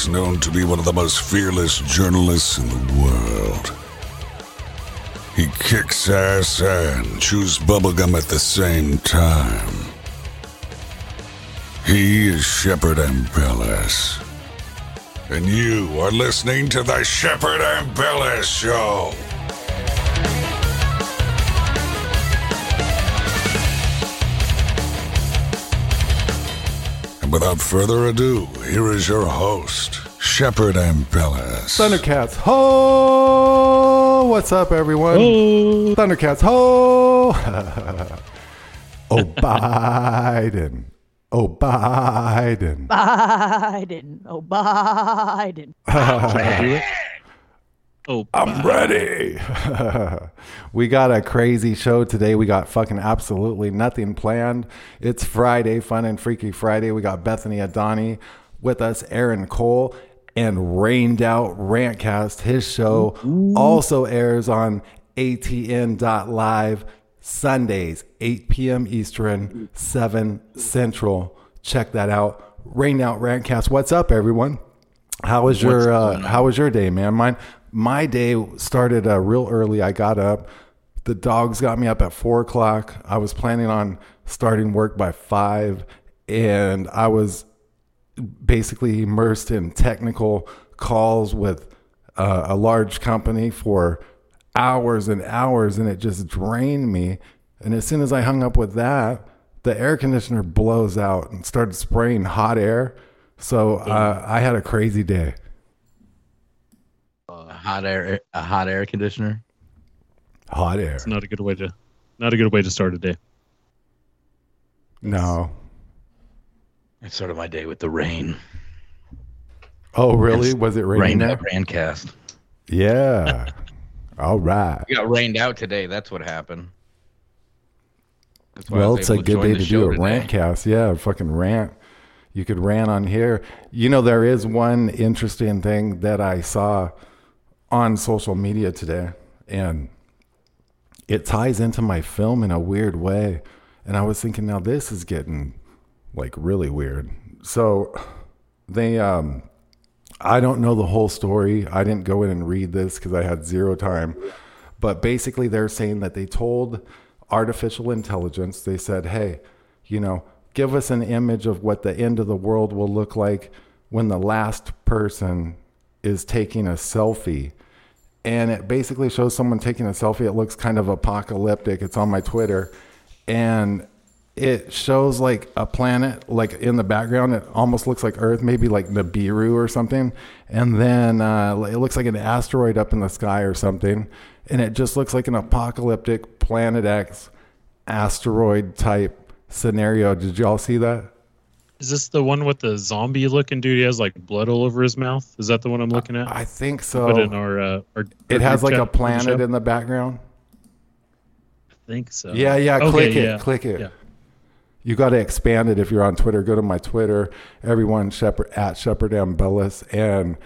is known to be one of the most fearless journalists in the world. He kicks ass and chews bubblegum at the same time. He is Shepard Ambellas. And you are listening to the Shepard Ambellas Show. And without further ado, here is your host, Shepard Ambellas. Thundercats, ho! What's up, everyone? Thundercats, ho! oh, Biden. Oh, Biden. Biden. Oh, Biden. Oh, I'm ready. we got a crazy show today. We got fucking absolutely nothing planned. It's Friday, fun and freaky Friday. We got Bethany Adoni with us, Aaron Cole, and Rained Out Rantcast. His show also airs on atn.live Sundays, 8 p.m. Eastern, 7 Central. Check that out. Rained Out Rantcast. What's up, everyone? How was your uh, How was your day, man? Mine, my day started uh, real early. I got up. The dogs got me up at four o'clock. I was planning on starting work by five, and I was basically immersed in technical calls with uh, a large company for hours and hours, and it just drained me. And as soon as I hung up with that, the air conditioner blows out and started spraying hot air. So uh, I had a crazy day. A hot air, a hot air conditioner. Hot air. It's not a good way to not a good way to start a day. No. It's sort of my day with the rain. Oh, really? Was it raining Rain there? out Rantcast. Yeah. All right. We got rained out today. That's what happened. That's why Well, it's a good day to do a today. rant cast. Yeah, fucking rant. You could rant on here. You know, there is one interesting thing that I saw on social media today, and it ties into my film in a weird way. And I was thinking, now this is getting like really weird. So they, um, I don't know the whole story. I didn't go in and read this because I had zero time. But basically, they're saying that they told artificial intelligence, they said, hey, you know, give us an image of what the end of the world will look like when the last person is taking a selfie. And it basically shows someone taking a selfie. It looks kind of apocalyptic. It's on my Twitter. And it shows like a planet like in the background it almost looks like earth maybe like nibiru or something and then uh, it looks like an asteroid up in the sky or something and it just looks like an apocalyptic planet x asteroid type scenario did y'all see that Is this the one with the zombie looking dude? He has like blood all over his mouth. Is that the one I'm looking at? i think so. Put in our, uh, our it has like a planet in the background I think so. Yeah, yeah. Okay, click it. yeah, Click it. yeah. You got to expand it if you're on Twitter. Go to my Twitter. Everyone Shepard at Shepard Ambellas and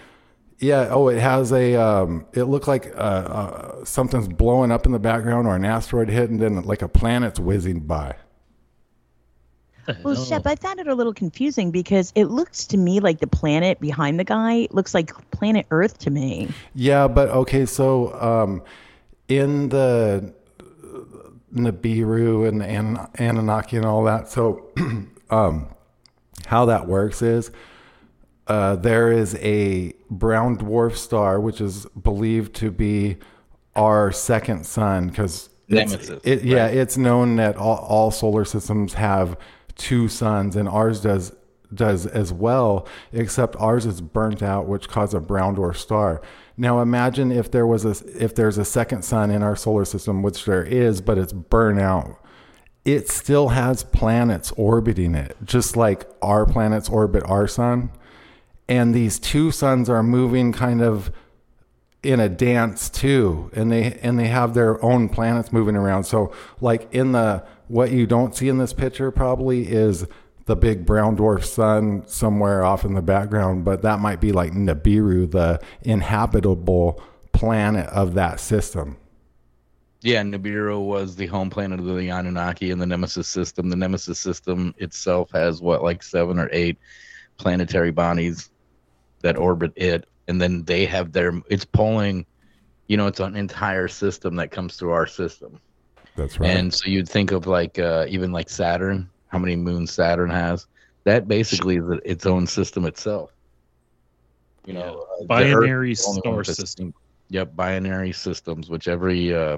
yeah. Oh, it has a. Um, it looked like uh, uh, something's blowing up in the background or an asteroid hitting, then like a planet's whizzing by. Well, Shep, I found it a little confusing because it looks to me like the planet behind the guy looks like planet Earth to me. Yeah, but okay. So um, in the Nibiru and the An- Anunnaki and all that. So um, how that works is uh, there is a brown dwarf star, which is believed to be our second sun, because it's, Nemesis, it, yeah, right. it's known that all, all solar systems have two suns, and ours does does as well. Except ours is burnt out, which causes a brown dwarf star. Now imagine if there was a if there's a second sun in our solar system, which there is, but it's burnt out. It still has planets orbiting it, just like our planets orbit our sun. And these two suns are moving kind of in a dance too and they and they have their own planets moving around so like in the what you don't see in this picture probably is the big brown dwarf sun somewhere off in the background but that might be like Nibiru the inhabitable planet of that system Yeah, Nibiru was the home planet of the Anunnaki in the Nemesis system. The Nemesis system itself has what, like seven or eight planetary bodies that orbit it, and then they have their. It's pulling, you know, it's an entire system that comes through our system, that's right and so you'd think of like uh, even like Saturn, how many moons Saturn has. That basically is its own system itself. You know, uh, Binary Earth is the only star one that's- system. Yep, binary systems, which every uh,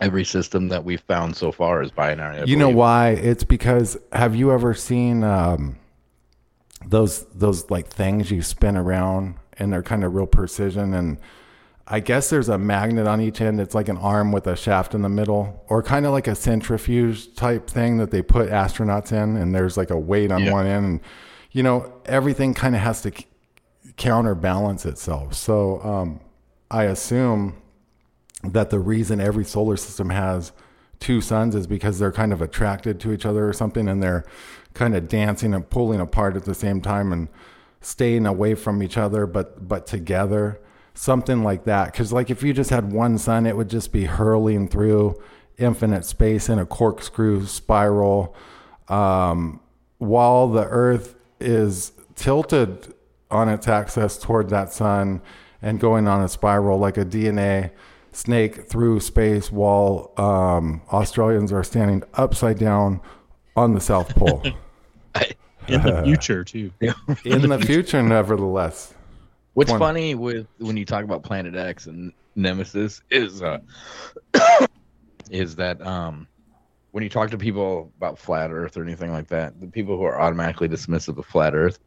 every system that we've found so far is binary. I you know why it's because have you ever seen um those those like things you spin around and they're kind of real precision and I guess there's a magnet on each end. It's like an arm with a shaft in the middle, or kind of like a centrifuge type thing that they put astronauts in, and there's like a weight on Yeah. one end. And, you know, everything kind of has to c- counterbalance itself. So um, I assume that the reason every solar system has two suns is because they're kind of attracted to each other or something, and they're kind of dancing and pulling apart at the same time and staying away from each other, but but together, something like that. Because like if you just had one sun, it would just be hurling through infinite space in a corkscrew spiral, um, while the Earth is tilted on its axis toward that sun and going on a spiral like a DNA snake through space while um, Australians are standing upside down on the South Pole. In the future too. In the future, nevertheless. What's One. funny with when you talk about Planet X and Nemesis is uh, is that um, when you talk to people about flat Earth or anything like that, the people who are automatically dismissive of flat Earth,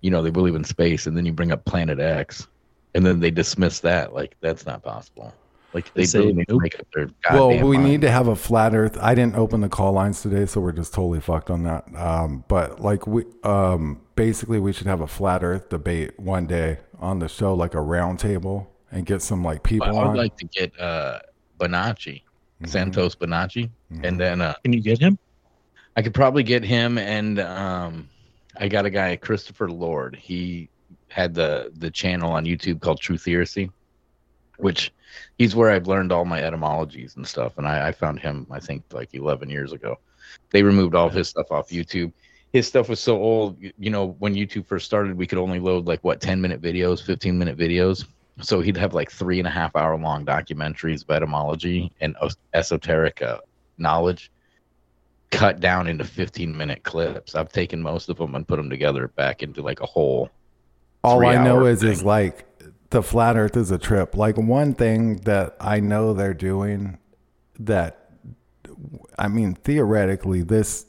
you know, they believe in space, and then you bring up Planet X, and then they dismiss that like that's not possible. Like they They say, really need to make up their Well, we mind. need to have a flat Earth. I didn't open the call lines today, so we're just totally fucked on that. Um, but like we, um, basically, we should have a flat Earth debate one day on the show, like a round table, and get some like people I on. would like to get uh Bonacci, Mhm. Santos Bonacci, Mhm. and then uh Can you get him? I could probably get him and um I got a guy Christopher Lord. He had the the channel on YouTube called True Theory, which he's where I've learned all my etymologies and stuff. And I, I found him I think like eleven years ago. They removed all his stuff off YouTube. His stuff was so old, you know, when YouTube first started, we could only load like what, 10 minute videos, 15 minute videos. So he'd have like three and a half hour long documentaries of etymology and esoteric uh, knowledge cut down into 15 minute clips. I've taken most of them and put them together back into like a whole. All I know is is like the flat Earth is a trip. Like one thing that I know they're doing that I mean theoretically this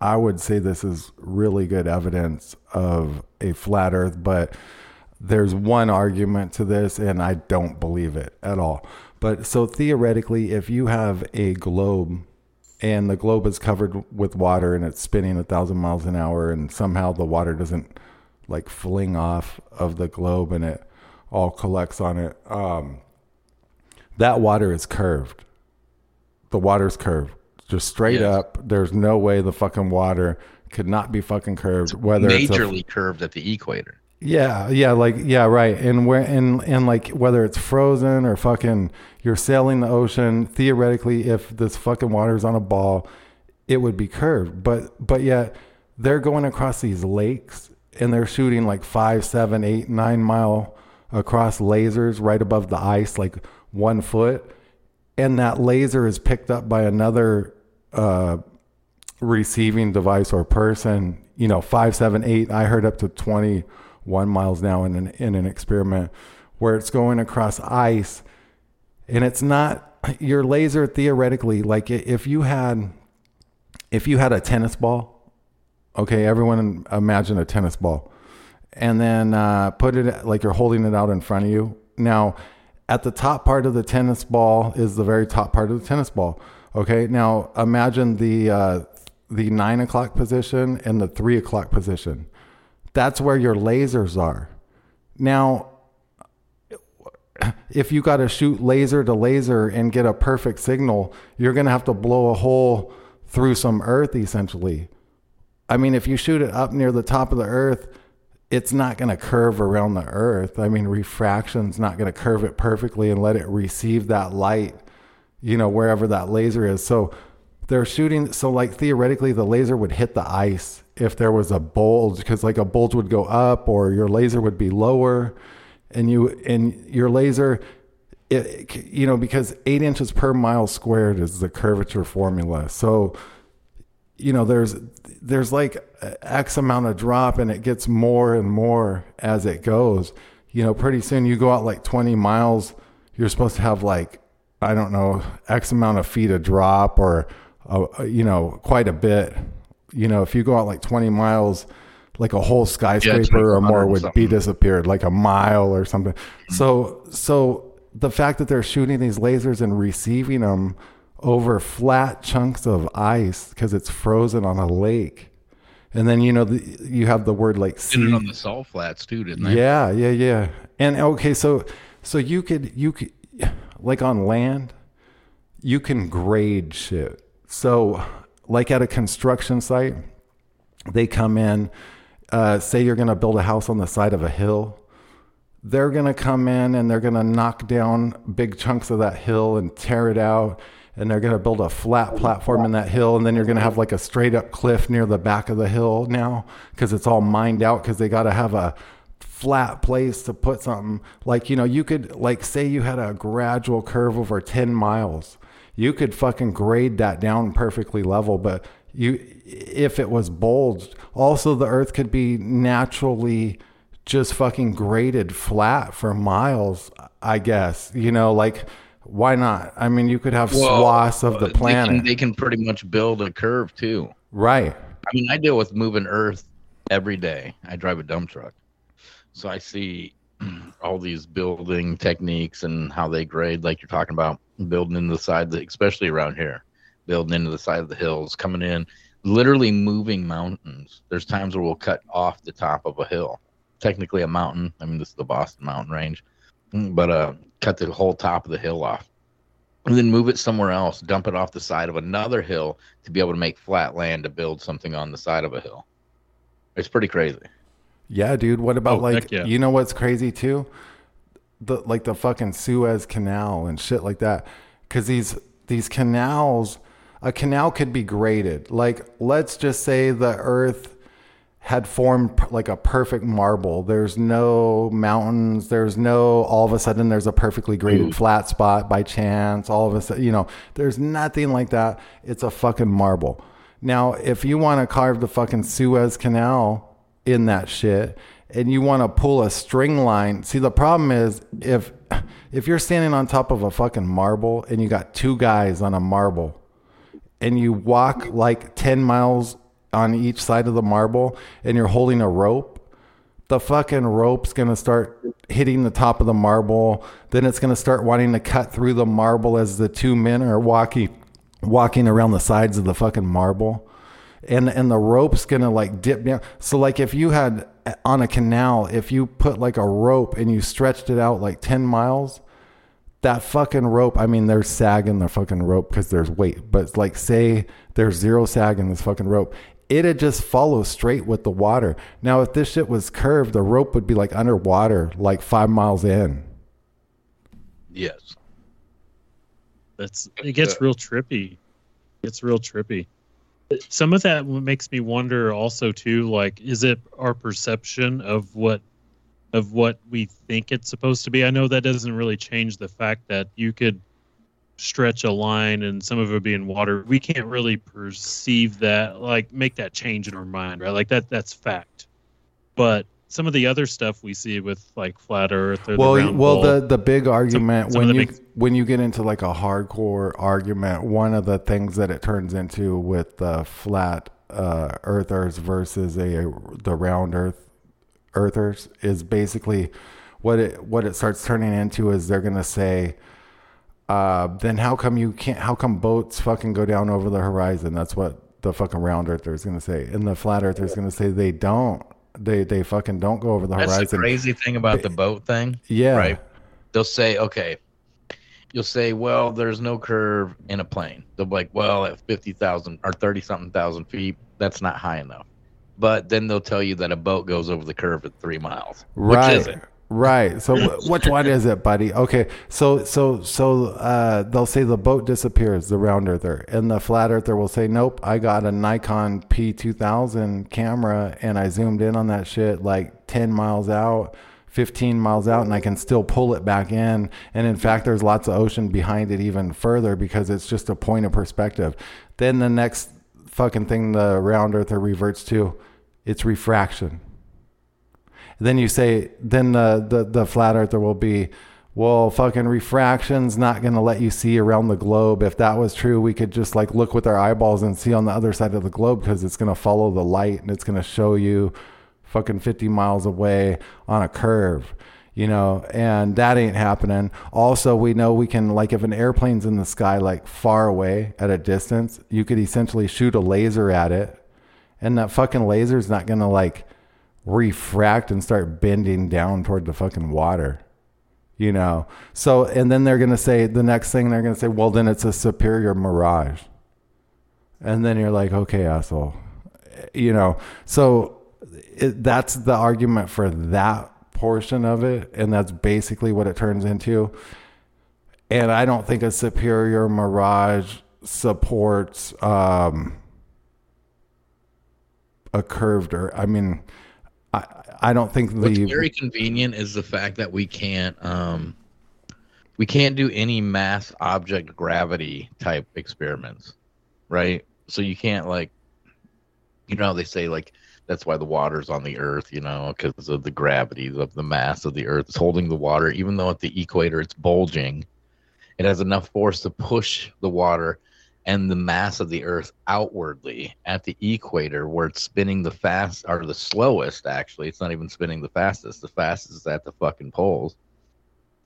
I would say this is really good evidence of a flat earth, but there's one argument to this and I don't believe it at all. But so theoretically if you have a globe and the globe is covered with water and it's spinning a thousand miles an hour and somehow the water doesn't like fling off of the globe and it all collects on it um, that water is curved the water's curved just straight Yes. up there's no way the fucking water could not be fucking curved whether it's a majorly curved at the equator. yeah, yeah, like yeah, right. And where and and like whether it's frozen or fucking you're sailing the ocean, theoretically if this fucking water is on a ball, it would be curved. But but yet they're going across these lakes and they're shooting like five, seven, eight, nine mile across lasers right above the ice, like one foot. And that laser is picked up by another uh receiving device or person, you know, five, seven, eight. I heard up to 21 miles now in an, in an experiment where it's going across ice and it's not your laser theoretically, like if you had, if you had a tennis ball, okay, everyone imagine a tennis ball, and then uh, put it like you're holding it out in front of you. Now, at the top part of the tennis ball is the very top part of the tennis ball. Okay, now imagine the uh, the nine o'clock position and the three o'clock position. That's where your lasers are. Now, if you got to shoot laser to laser and get a perfect signal, you're going to have to blow a hole through some earth essentially. I mean, if you shoot it up near the top of the earth, it's not going to curve around the earth. I mean, refraction's not going to curve it perfectly and let it receive that light, you know, wherever that laser is. So they're shooting. So, like, theoretically, the laser would hit the ice if there was a bulge, because like a bulge would go up or your laser would be lower. And you, and your laser, it, you know, because eight inches per mile squared is the curvature formula. So, you know there's there's like x amount of drop and it gets more and more as it goes. You know pretty soon you go out like 20 miles you're supposed to have like i don't know x amount of feet of drop or uh, you know quite a bit. You know if you go out like 20 miles like a whole skyscraper or more 100 would be disappeared like a mile or something. So so the fact that they're shooting these lasers and receiving them over flat chunks of ice because it's frozen on a lake and then you know the, you have the word like it on the salt flats too, didn't they? yeah, yeah, yeah. And okay, so so you could you could like on land, you can grade shit. So like at a construction site, they come in, uh, say you're gonna build a house on the side of a hill. They're gonna come in and they're gonna knock down big chunks of that hill and tear it out. And they're gonna build a flat platform in that hill, and then you're gonna have like a straight up cliff near the back of the hill now, because it's all mined out. Because they gotta have a flat place to put something like you know you could like say you had a gradual curve over 10 miles you could fucking grade that down perfectly level but you if it was bulged also the earth could be naturally just fucking graded flat for miles i guess you know like why not i mean you could have Well, swaths of the They can- planet They can, pretty much build a curve too. right I mean, I deal with moving earth every day. I drive a dump truck. So I see all these building techniques and how they grade, like you're talking about, building into the side, the, especially around here, building into the side of the hills, coming in, literally moving mountains. There's times where we'll cut off the top of a hill, technically a mountain. I mean, this is the Boston Mountain Range, Mm, but uh, cut the whole top of the hill off. And then move it somewhere else, dump it off the side of another hill to be able to make flat land to build something on the side of a hill. It's pretty crazy. Yeah, dude. What about Oh, like yeah. you know what's crazy too? The like the fucking Suez Canal and shit like that. Cause these these canals a canal could be graded. Like let's just say the earth had formed like a perfect marble. There's no mountains. There's no all of a sudden there's a perfectly graded mm. flat spot by chance. All of a sudden, you know, there's nothing like that. It's a fucking marble. Now, if you want to carve the fucking Suez Canal in that shit and you want to pull a string line, see the problem is if if you're standing on top of a fucking marble and you got two guys on a marble and you walk like 10 miles on each side of the marble and you're holding a rope, the fucking rope's to start hitting the top of the marble. Then it's to start wanting to cut through the marble as the two men are walking walking around the sides of the fucking marble. And and the rope's to like dip down. So like if you had on a canal, if you put like a rope and you stretched it out like 10 miles, that fucking rope, I mean, there's sag in the fucking rope because there's weight, but like say there's zero sag in this fucking rope, it'd just follow straight with the water. Now, if this shit was curved, the rope would be like underwater, like five miles in. Yes. That's it gets real trippy. It's real trippy. Some of that makes me wonder also too, like, is it our perception of what of what we think it's supposed to be? I know that doesn't really change the fact that you could stretch a line and some of it be in water. We can't really perceive that, like make that change in our mind, right? Like that that's fact. But some of the other stuff we see with like flat Earth or well, the round well, ball. the the big argument some of when you big- when you get into like a hardcore argument, one of the things that it turns into with the flat uh, earthers versus a the round earth earthers is basically what it what it starts turning into is they're gonna say. Uh, then how come you can't? How come boats fucking go down over the horizon? That's what the fucking round earther is gonna say, and the flat earther is gonna say they don't. They they fucking don't go over the That's the horizon. crazy thing about the boat thing. Yeah. Right. They'll say, okay, you'll say, well, there's no curve in a plane. They'll be like, well, at 50,000 or 30 something thousand feet, that's not high enough. But then they'll tell you that a boat goes over the curve at three miles. right Which is it? Right. So which one is it buddy? Okay. So so so uh they'll say the boat disappears the round earther and the flat earther will say nope i got a nikon p2000 camera and i zoomed in on that shit like 10 miles out 15 miles out and i can still pull it back in. And in fact there's lots of ocean behind it even further because it's just a point of perspective. Then the next fucking thing the round earther reverts to it's refraction then you say then the, the the flat earther will be well fucking refraction's not going to let you see around the globe. If that was true we could just like look with our eyeballs and see on the other side of the globe because it's going to follow the light and it's going to show you fucking 50 miles away on a curve you know? And that ain't happening. Also we know we can like if an airplane's in the sky like far away at a distance you could essentially shoot a laser at it. And that fucking laser's not to like refract and start bending down toward the fucking water you know? So and then they're to say the next thing they're to say well then it's a superior mirage. And then you're like okay asshole. You know? So it, that's the argument for that portion of it and that's basically what it turns into. And i don't think a superior mirage supports um a curved or i mean i don't think What's very convenient is the fact that we can't um we can't do any mass object gravity type experiments, right? So you can't like you know they say like that's why the water's on the earth, you know, because of the gravity of the mass of the earth. It's holding the water even though at the equator it's bulging. It has enough force to push the water and the mass of the earth outwardly at the equator where it's spinning the fast or the slowest actually. It's not even spinning the fastest. The fastest is at the fucking poles.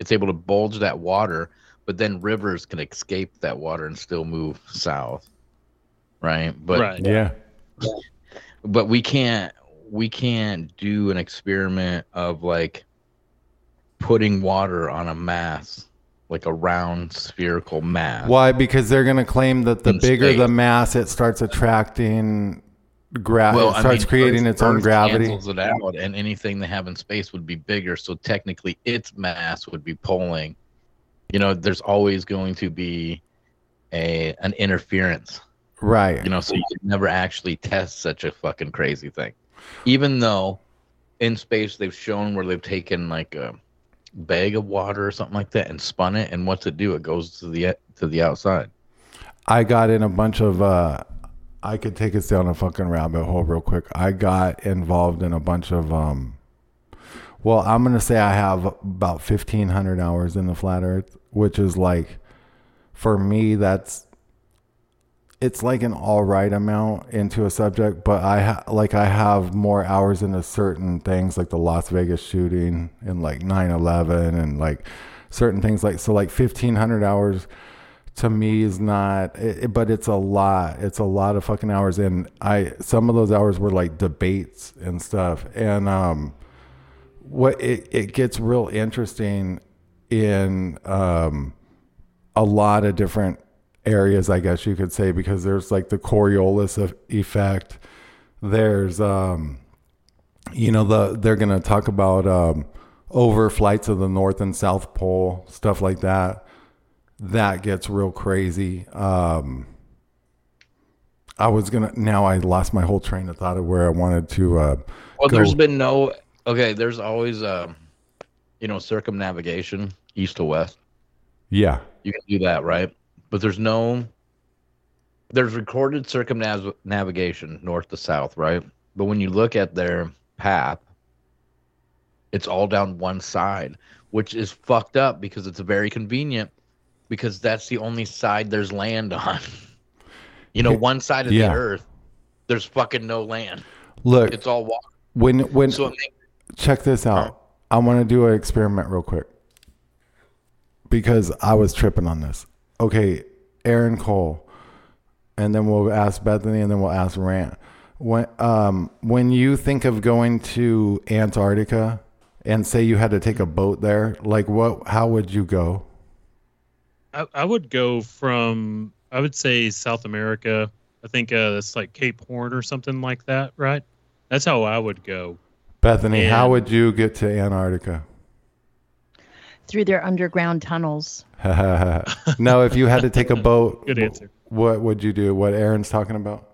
It's able to bulge that water but then rivers can escape that water and still move south right? But right. yeah. But we can't we can't do an experiment of like putting water on a mass like a round spherical mass Why? Because they're going to claim that the In bigger the mass, it starts attracting gravity. it I starts mean, creating Earth- its own Earth gravity. cancels it out, and anything they have in space would be bigger. So technically, its mass would be pulling. You know, there's always going to be a an interference. Right. You know, so you can never actually test such a fucking crazy thing. Even though in space they've shown where they've taken like a bag of water or something like that and spun it, and what's it do? It goes to the to the outside. I got in a bunch of. uh I could take us down a fucking rabbit hole real quick. I got involved in a bunch of. um Well, I'm gonna say I have about 1,500 hours in the flat Earth, which is like, for me, that's. It's like an all right amount into a subject, but I ha- like I have more hours into certain things like the Las Vegas shooting and like 9/11 and like certain things like so like 1,500 hours to me is not it, but it's a lot it's a lot of fucking hours. And i some of those hours were like debates and stuff. And um what it, it gets real interesting in um a lot of different areas i guess you could say because there's like the coriolis effect there's um you know the they're going to talk about um over flights of the north and south pole stuff like that that gets real crazy. Um, I was gonna. Now I lost my whole train of thought of where I wanted to. Uh, Well, go. there's been no. Okay, there's always um, you know, circumnavigation east to west. yeah, You can do that, right? But there's no. There's recorded circumnavigation north to south, right? But when you look at their path, It's all down one side, which is fucked up because it's very convenient because that's the only side there's land on. You know, one side of Yeah. the earth, there's fucking no land. Look, It's all water. when when So makes check this out. I want to do an experiment real quick because I was tripping on this. Okay, Aaron Cole, and then we'll ask Bethany, and then we'll ask Rant. When um when you think of going to Antarctica, and say you had to take a boat there, like what? How would you go? I, I would go from I would say South America. I think uh, that's like Cape Horn or something like that, right? That's how I would go. Bethany, how would you get to Antarctica? Through their underground tunnels. No, if you had to take a boat, Good answer. What would you do? What Aaron's talking about?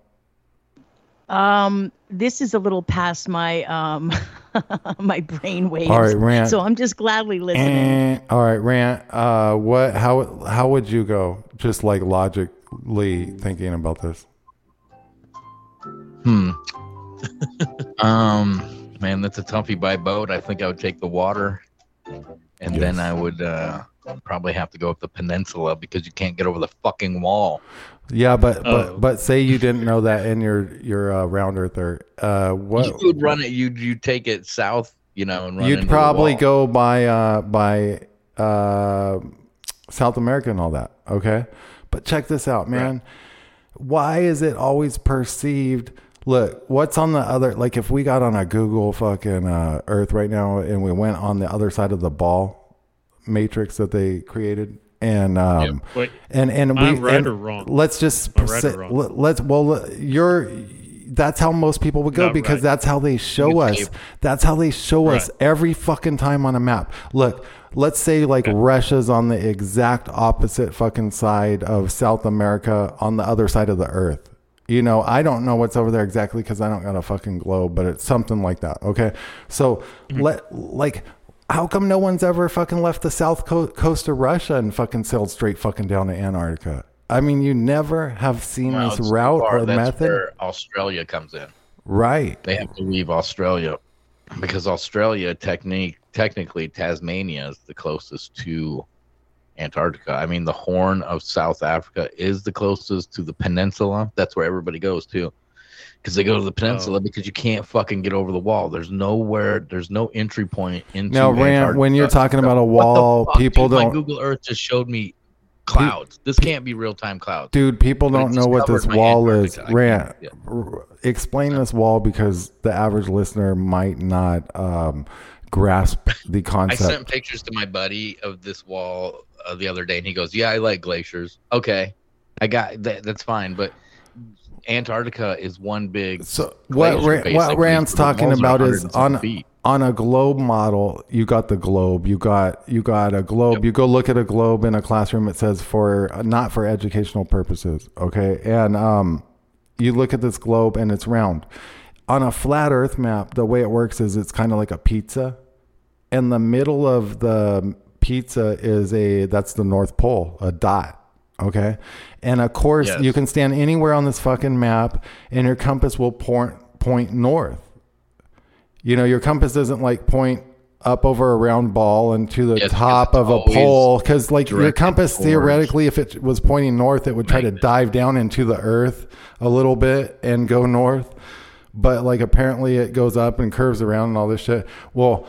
Um, this is a little past my um my brain waves. All right, Rant. So I'm just gladly listening. Eh, all right, Rant. Uh, what? How? How would you go? Just like logically thinking about this. Hmm. um, man, that's a toughie by boat. I think I would take the water, and then I would uh, probably have to go up the peninsula because you can't get over the fucking wall. Yeah, but Oh. but but say you didn't know that in your your uh, round earther. Uh, what? You would run it. You you take it south, you know, and run. You'd probably go by uh by uh South America and all that. Okay, but check this out, man. Why is it always perceived? Look, what's on the other? Like, if we got on a Google fucking uh, Earth right now and we went on the other side of the ball matrix that they created, and um, Wait, and and we right and or wrong? Let's just right or say- wrong? let- let's well you're that's how most people would go Not because right. that's how they show us. That's how they show us every fucking time on a map. Look, let's say like Russia's on the exact opposite fucking side of South America on the other side of the earth. You know, I don't know what's over there exactly because I don't got a fucking globe, but it's something like that. Okay. So Mm-hmm. let, like, how come no one's ever fucking left the south co- coast of Russia and fucking sailed straight fucking down to Antarctica? I mean, you never have seen Well, this route far. or That's method. where Australia comes in. Right. They have to leave Australia because Australia technique technically Tasmania is the closest to Antarctica. I mean, the Horn of South Africa is the closest to the peninsula. That's where everybody goes to. Because they go to the peninsula because you can't fucking get over the wall. There's nowhere. There's no entry point into. Now, Rant, when you're talking about a What the wall, fuck, people dude? My don't. Google Earth just showed me clouds. This can't be real time clouds. Dude, people don't know what this wall is. Antarctica. Rant, yeah. r- explain this wall because the average listener might not um, grasp the concept. I sent pictures to my buddy of this wall uh, the other day, and he goes, "Yeah, I like glaciers. Okay, I got that. That's fine, but." Antarctica is one big. so what Ra- what. Rant's talking about is on feet. on a globe model. You got the globe. You got you got a globe. You go look at a globe in a classroom. It says for not for educational purposes. Okay, and um, you look at this globe and it's round. On a flat Earth map, the way it works is it's kind of like a pizza. And the middle of the pizza is a that's the north pole a dot okay and of course Yes. you can stand anywhere on this fucking map and your compass will point point north you know your compass doesn't like point up over a round ball and to the Yes, top of a pole because like your compass towards theoretically if it was pointing north it would try to dive down into the earth a little bit and go north but like apparently it goes up and curves around and all this shit. Well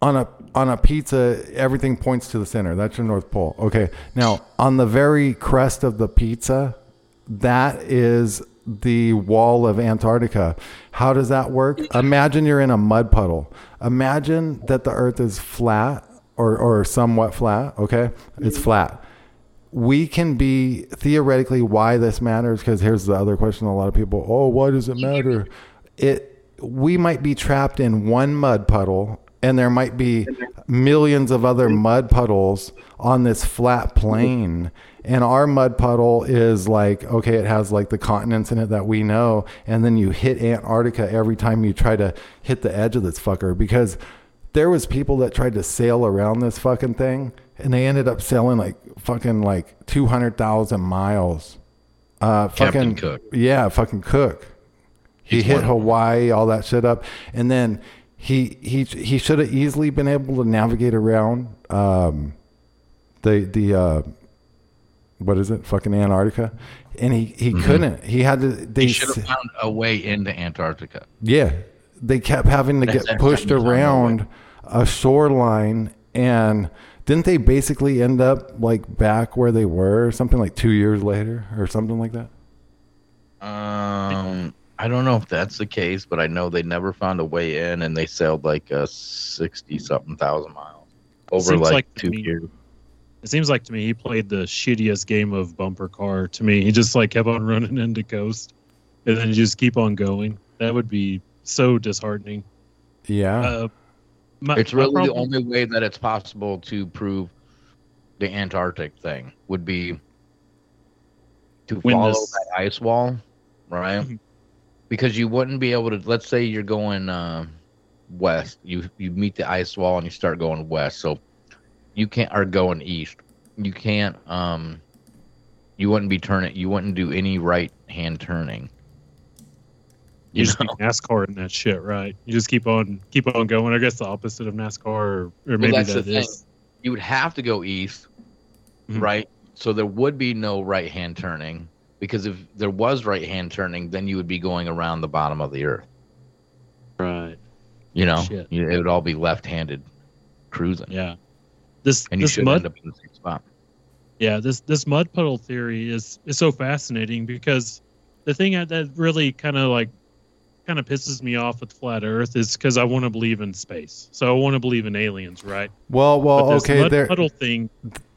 on a on a pizza everything points to the center. That's your north pole. Okay. Now on the very crest of the pizza that is the wall of antarctica. How does that work? Imagine you're in a mud puddle. Imagine that the earth is flat or or somewhat flat okay? It's flat. We can be theoretically why this matters because here's the other question a lot of people oh why does it matter it we might be trapped in one mud puddle and there might be millions of other mud puddles on this flat plane and our mud puddle is like okay it has like the continents in it that we know and then you hit antarctica every time you try to hit the edge of this fucker because there was people that tried to sail around this fucking thing and they ended up sailing like fucking like 200,000 miles. Uh, Captain fucking, Cook. Yeah, fucking Cook. He hit. Hawaii, all that shit up. And then he he he should have easily been able to navigate around um, the the uh, what is it fucking Antarctica, and he he couldn't. He had to. They He should have found a way into Antarctica. yeah, they kept having to That's get pushed time you found a around a shoreline, and didn't they basically end up like back where they were, something like two years later, or something like that? Um, I don't know if that's the case, but I know they never found a way in, and they sailed like uh, sixty something thousand miles over like, like two me- years. It seems like to me he played the shittiest game of bumper car. To me, he just like kept on running into coast, and then just keep on going. That would be so disheartening. Yeah, Uh, my, It's my really the only way that it's possible to prove the Antarctic thing would be to When follow this- that ice wall, right? Because you wouldn't be able to. Let's say you're going uh, west, you you meet the ice wall and you start going west, so you can't are going east. You can't. Um, you wouldn't be turning. You wouldn't do any right hand turning. You You just know? NASCAR in that shit, right? You just keep on keep on going. I guess the opposite of NASCAR, or, or maybe that's the that thing. you would have to go east, Mhm. right? So there would be no right hand turning because if there was right hand turning, then you would be going around the bottom of the earth. Right. You know, Shit. You- it would all be left handed cruising, Yeah. This and you this should mud end up in the same spot. Yeah, this this mud puddle theory is is so fascinating because the thing that that really kind of like kind of pisses me off with flat Earth is because I want to believe in space, so I want to believe in aliens, right? well, well, this okay, mud there, puddle thing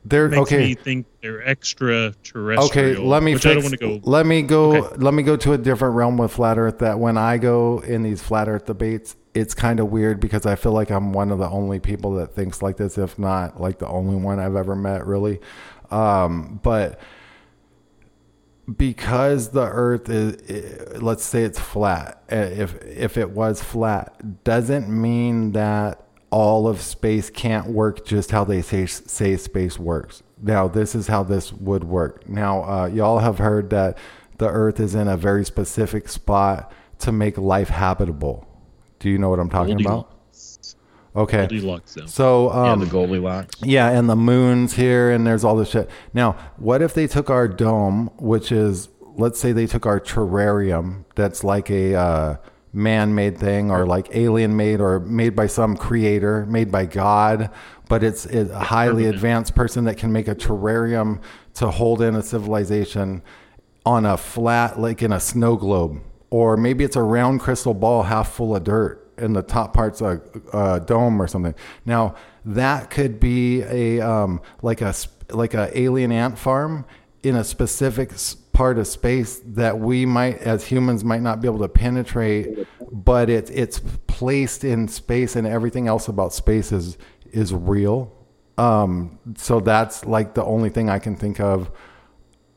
there, makes okay. me think they're extraterrestrial. Okay, let me which I don't fix. want to go. Let me go. Okay. Let me go to a different realm with flat Earth. That when I go in these flat Earth debates, it's kind of weird because I feel like I'm one of the only people that thinks like this, if not like the only one I've ever met, really. Um, but because the Earth is, let's say it's flat. uh, If if it was flat, doesn't mean that all of space can't work just how they say say space works. Now, this is how this would work. Now, uh, y'all have heard that the Earth is in a very specific spot to make life habitable. Do you know what I'm talking about? Okay. Goldilocks. So, yeah, um, the Goldilocks. yeah, and the moon's here, and there's all this shit. Now, what if they took our dome, which is, let's say they took our terrarium, that's like a uh, man-made thing, or like alien-made, or made by some creator, made by God, but it's, it's a highly advanced person that can make a terrarium to hold in a civilization on a flat, like in a snow globe, or maybe it's a round crystal ball half full of dirt, and the top part's a, a dome or something. Now that could be a um, like a like a alien ant farm in a specific part of space that we might, as humans, might not be able to penetrate, but it's it's placed in space, and everything else about space is is real. Um, so that's like the only thing I can think of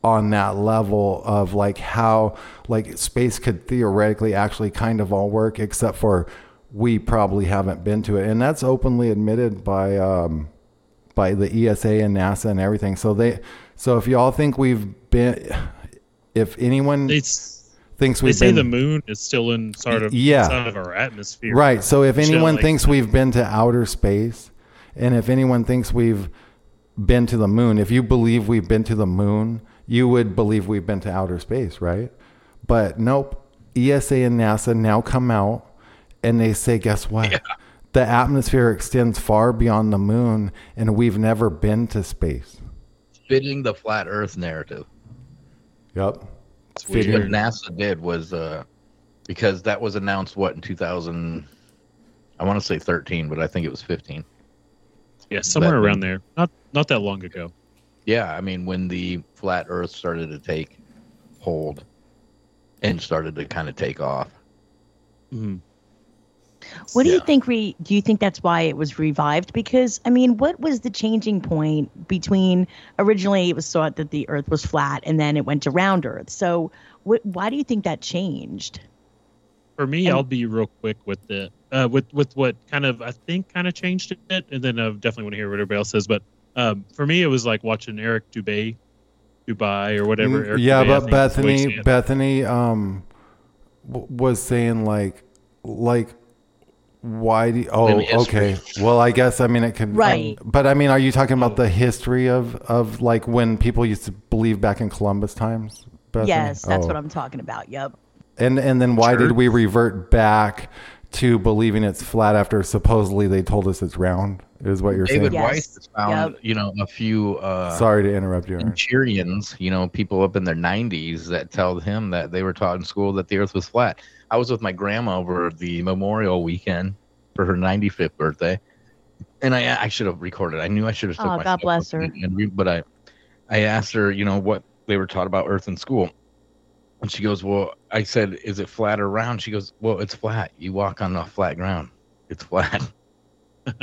on that level of like how like space could theoretically actually kind of all work except for we probably haven't been to it and that's openly admitted by um by the ESA and NASA and everything so they so if y'all think we've been if anyone They, s- thinks we've say been the moon is still in sort of Yeah. inside of our atmosphere. Right. So if Shit anyone like thinks that. we've been to outer space, and if anyone thinks we've been to the moon, if you believe we've been to the moon, you would believe we've been to outer space, right? But nope. ESA and NASA now come out and they say, guess what? The atmosphere extends far beyond the moon, and we've never been to space. Fitting the flat Earth narrative. Yep. What NASA did was uh, because that was announced what in 2000. I want to say 13, but I think it was 15. Yeah, somewhere But- around there. Not not that long ago. Yeah, I mean when the flat Earth started to take hold and started to kind of take off. Mhm. What do you think? Re, do you think that's why it was revived? Because I mean, what was the changing point between originally it was thought that the Earth was flat and then it went to round Earth? So, what? Why do you think that changed? For me, And- I'll be real quick with it. Uh, with with what kind of I think kind of changed it, and then I definitely want to hear what everybody else says. But um, for me, it was like watching Eric Dubay, Dubai or whatever. Mm, Eric yeah, Dubay, but think is the way you say Bethany. Bethany, um, w- was saying like, like, Why do you, oh okay. Well, I guess I mean it could Right. But I mean, are you talking about the history of of like when people used to believe back in Columbus times? Bethany? Yes, that's Oh. what I'm talking about. Yep. And and then why Sure. did we revert back to believing it's flat after supposedly they told us it's round? Is what you're David saying? Yes. Weiss has found, Yep. you know, a few uh, Sorry to interrupt you. Aaron. Manchurians, you know, people up in their 90s that tell him that they were taught in school that the earth was flat. I was with my grandma over the Memorial weekend for her 95th birthday. And I I should have recorded. I knew I should have took Oh, God bless her. And but I I asked her, you know, what they were taught about earth in school. And she goes, "Well, I said, is it flat or round?" She goes, "Well, it's flat. You walk on a flat ground. It's flat."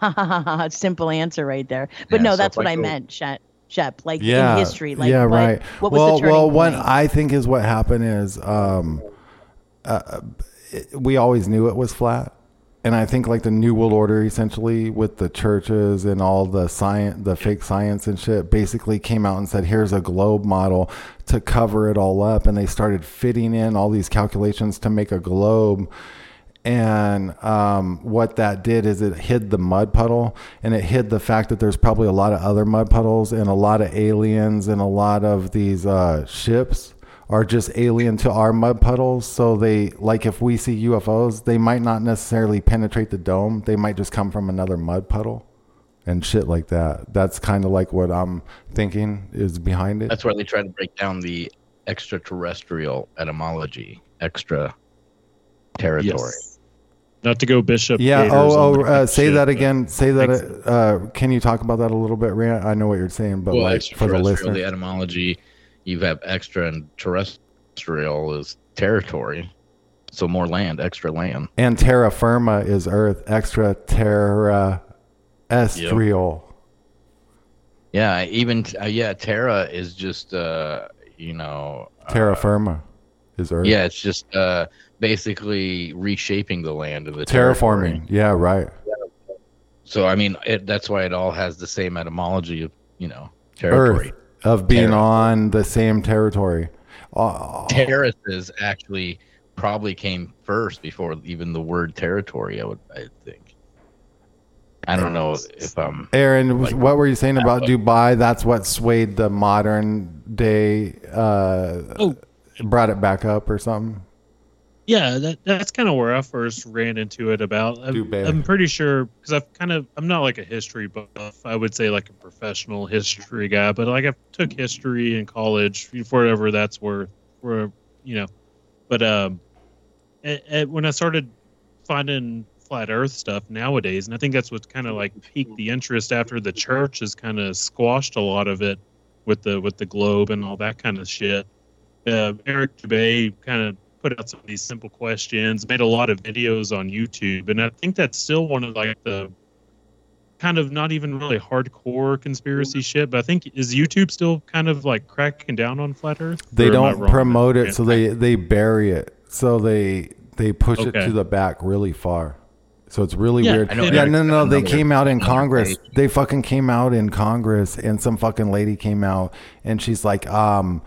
Simple answer right there. But Yeah, no, that's if what I I go- meant, Shep. Shep, like yeah, in history, like yeah, what, right. what was well, the turning well, point? what I think is what happened is um, uh, it- we always knew it was flat, and I think like the New World Order, essentially with the churches and all the science, the fake science and shit, basically came out and said, "Here's a globe model to cover it all up," and they started fitting in all these calculations to make a globe. And um, what that did is it hid the mud puddle. And it hid the fact that there's probably a lot of other mud puddles and a lot of aliens and a lot of these uh, ships are just alien to our mud puddles. So they, like if we see UFOs, they might not necessarily penetrate the dome. They might just come from another mud puddle and shit like that. That's kind of like what I'm thinking is behind it. That's why they try to break down the extraterrestrial etymology, extra territory. Yes. Not to go Bishop. Yeah. Gators Oh, oh uh, say shit, that again. Say that. Thanks. Uh, can you talk about that a little bit, Rant? I know what you're saying, but well, like for the extraterrestrial, listener, the etymology, you have extra and terrestrial is territory, so more land, extra land. and terra firma is Earth. Extra terra estrial. Yeah, even uh, yeah, terra is just uh, you know, uh, Terra firma is Earth. yeah, it's just uh, basically reshaping the land of the territory. Terraforming. Yeah. Right. So I mean, it, that's why it all has the same etymology of you know territory. Earth of being Terra. on the same territory. Uh, Terraces actually probably came first before even the word territory. I would, I think. I don't know if um. Aaron, Like- what were you saying about but- Dubay? That's what swayed the modern day. Uh, Oh. brought it back up or something. Yeah, that that's kind of where I first ran into it about. I'm. I'm pretty sure because I've kind of I'm not like a history buff. I would say like a professional history guy, but like I took history in college for whatever that's worth. For you know, but um, a- a- when I started finding flat Earth stuff nowadays, and I think that's what kind of like piqued the interest after the church has kind of squashed a lot of it with the with the globe and all that kind of shit. Uh, Eric Dubay kind of put out some of these simple questions, made a lot of videos on YouTube, and I think that's still one of like the kind of not even really hardcore conspiracy shit, but I think is YouTube still kind of like cracking down on flat Earth? They Or am I don't promote it, so they they bury it. So they they push it to the back really far. So it's really Yeah, weird. Yeah, Eric no, no, they came out in Congress. They fucking came out in Congress, and some fucking lady came out, and she's like, um,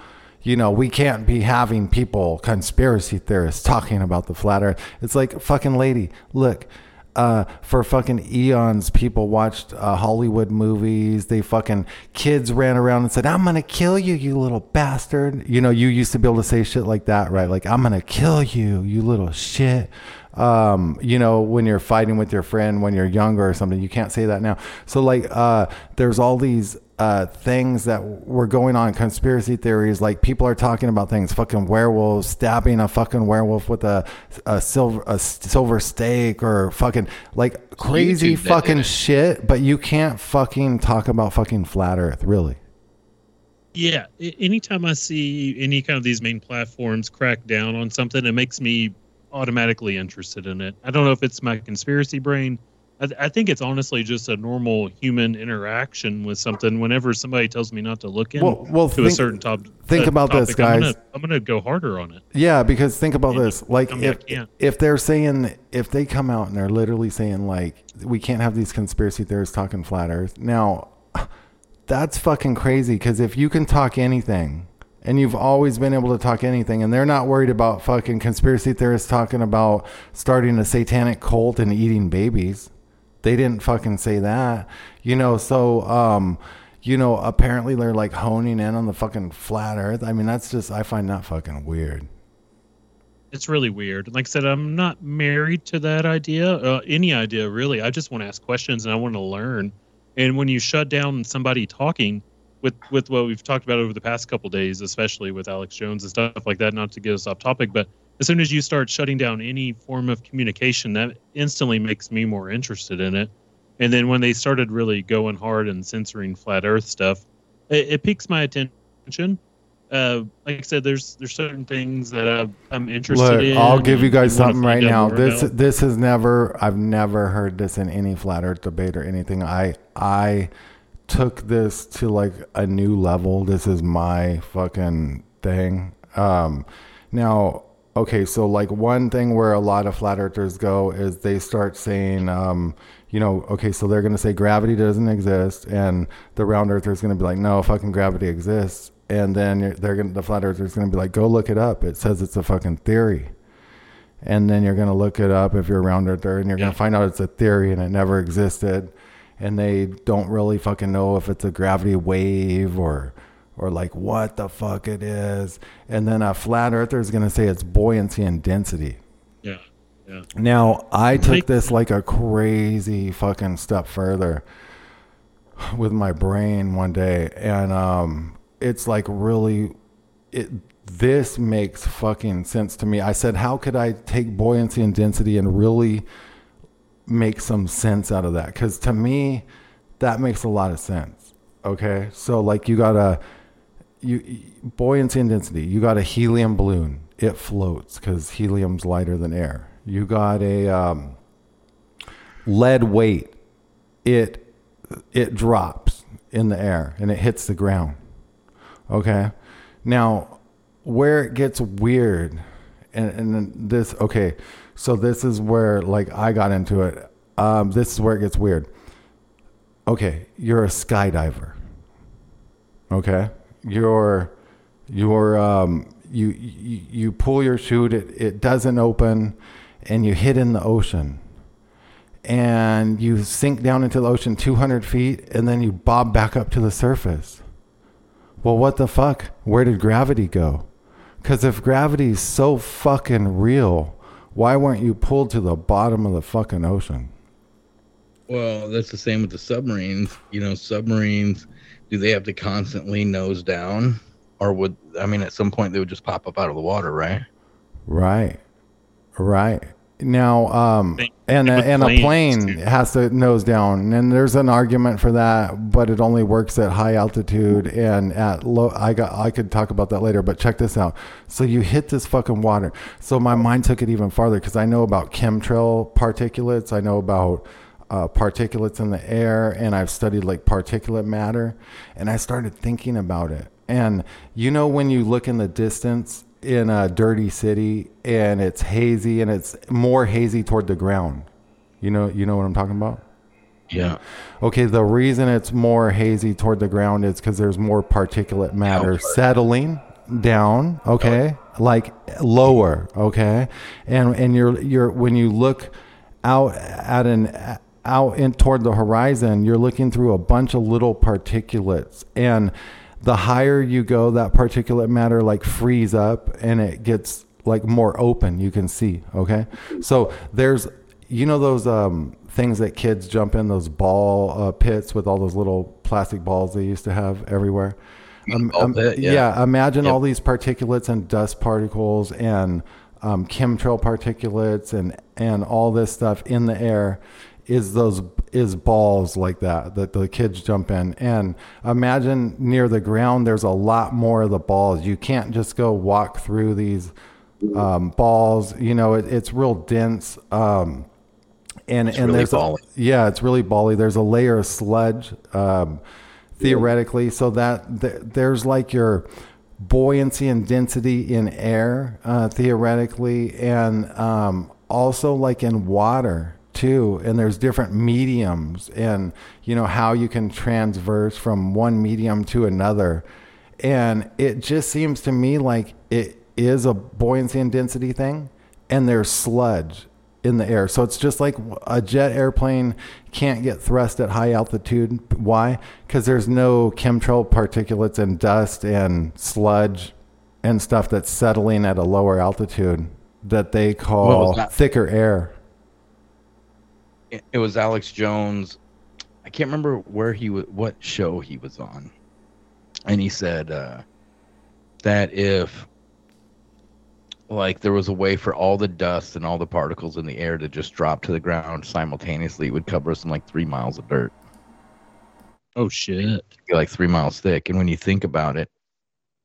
you know, we can't be having people, conspiracy theorists, talking about the flat Earth. It's like, fucking lady, look. Uh, for fucking eons, people watched uh, Hollywood movies. They fucking kids ran around and said, "I'm gonna kill you, you little bastard." You know, you used to be able to say shit like that, right? Like, "I'm gonna kill you, you little shit." um, you know, when you're fighting with your friend when you're younger or something, you can't say that now. So like, uh, there's all these uh, things that were going on, conspiracy theories. Like people are talking about things, fucking werewolves stabbing a fucking werewolf with a, a silver a silver stake or fucking like crazy YouTube fucking it. shit. But you can't fucking talk about fucking flat Earth, really. Yeah, anytime I see any kind of these main platforms crack down on something, it makes me automatically interested in it. I don't know if it's my conspiracy brain. I, th- I think it's honestly just a normal human interaction with something. Whenever somebody tells me not to look in Well- well, to a think- certain top, think uh, about this, topic, I'm guys. gonna, I'm gonna go harder on it. Yeah, because think about this. Like if if they're saying if they come out and they're literally saying like we can't have these conspiracy theorists talking flat earth. Now, that's fucking crazy because if you can talk anything and you've always been able to talk anything and they're not worried about fucking conspiracy theorists talking about starting a satanic cult and eating babies they didn't fucking say that you know so um you know apparently they're like honing in on the fucking flat earth. I mean that's just i find that fucking weird. It's really weird. Like i said i'm not married to that idea uh, any idea really. I just want to ask questions and i want to learn. And when you shut down somebody talking with with what we've talked about over the past couple days, especially with Alex Jones and stuff like that. Not to get us off topic, but as soon as you start shutting down any form of communication, that instantly makes me more interested in it. And then when they started really going hard and censoring flat Earth stuff, it, it piques my attention. Uh, like I said, there's there's certain things that i am interested Look, in. I'll give you guys something right now. This about. this is never I've never heard this in any flat Earth debate or anything. I I took this to like a new level. This is my fucking thing. Um, now, okay, so like one thing where a lot of flat earthers go is they start saying, um, you know, okay, so they're going to say gravity doesn't exist, and the round earther is going to be like, no, fucking gravity exists. And then they're going the flat earther is going to be like, go look it up. It says it's a fucking theory. And then you're going to look it up if you're a round earther, and you're yeah. going to find out it's a theory and it never existed and they don't really fucking know if it's a gravity wave or or like what the fuck it is. And then a flat earther is going to say it's buoyancy and density. Yeah. Yeah. Now, I took this like a crazy fucking step further with my brain one day and um it's like really it this makes fucking sense to me. I said, how could I take buoyancy and density and really make some sense out of that because to me that makes a lot of sense okay so like you got a you buoyancy and density you got a helium balloon it floats because helium's lighter than air you got a um, lead weight it it drops in the air and it hits the ground okay now where it gets weird and, and this okay so this is where like I got into it. Um, this is where it gets weird. Okay, you're a skydiver. Okay, you're you're um, you, you pull your chute. It it doesn't open, and you hit in the ocean. And you sink down into the ocean 200 feet, and then you bob back up to the surface. Well, what the fuck? Where did gravity go? Because if gravity is so fucking real, why weren't you pulled to the bottom of the fucking ocean? Well, that's the same with the submarines. You know, submarines, do they have to constantly nose down? Or would, I mean, at some point they would just pop up out of the water, right? Right. Right. Now, um, and a, and a plane has to nose down, and there's an argument for that, but it only works at high altitude and at low. I got I could talk about that later, but check this out. So you hit this fucking water. So my mind took it even farther because I know about chemtrail particulates. I know about uh, particulates in the air, and I've studied like particulate matter, and I started thinking about it. And you know when you look in the distance in a dirty city and it's hazy and it's more hazy toward the ground. You know, you know what I'm talking about? Yeah. Okay, the reason it's more hazy toward the ground is because there's more particulate matter settling down. Okay, like lower. Okay, and and you're you're when you look out at an out in toward the horizon, you're looking through a bunch of little particulates and the higher you go, that particulate matter like frees up and it gets like more open. You can see. Okay. So there's, you know, those um, things that kids jump in, those ball uh, pits with all those little plastic balls they used to have everywhere. Um, um, pit, yeah. yeah. Imagine yep. all these particulates and dust particles and um, chemtrail particulates and, and all this stuff in the air is those is balls like that that the kids jump in. And imagine near the ground there's a lot more of the balls. You can't just go walk through these um, balls. You know it, it's real dense um, and it's and really there's a, yeah it's really bally. There's a layer of sludge um, theoretically. So that th- there's like your buoyancy and density in air uh, theoretically. And um, also like in water too and there's different mediums and you know how you can transverse from one medium to another And it just seems to me like it is a buoyancy and density thing, and there's sludge in the air. So it's just like a jet airplane can't get thrust at high altitude. Why? Because there's no chemtrail particulates and dust and sludge and stuff that's settling at a lower altitude that they call that? thicker air. It, was Alex Jones. I can't remember where he was, what show he was on, and he said uh, that if like there was a way for all the dust and all the particles in the air to just drop to the ground simultaneously, it would cover some like three miles of dirt. Oh shit. like three miles thick. And when you think about it,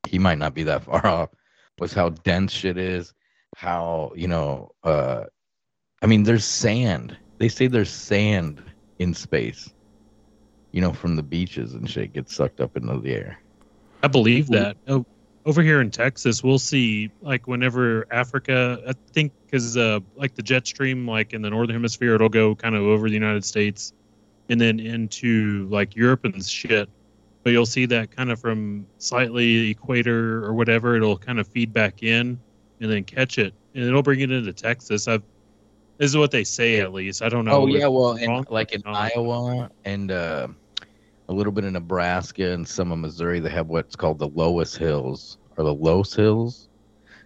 he might not be that far off. Was how dense shit is, how you know. uh I mean, there's sand. They say there's sand in space. You know, from the beaches and shit gets sucked up into the air. I believe that. Oh, over here in Texas, we'll see like whenever Africa, I think, because uh, like the jet stream, like in the northern hemisphere, it'll go kind of over the United States, and then into like Europe and shit. But you'll see that kind of from slightly equator or whatever, it'll kind of feed back in and then catch it, and it'll bring it into Texas. I've this is what they say at least. I don't know. Oh yeah, well, in, like in. Iowa and uh, a little bit in Nebraska and some of Missouri, they have what's called the Loess Hills or the Los Hills.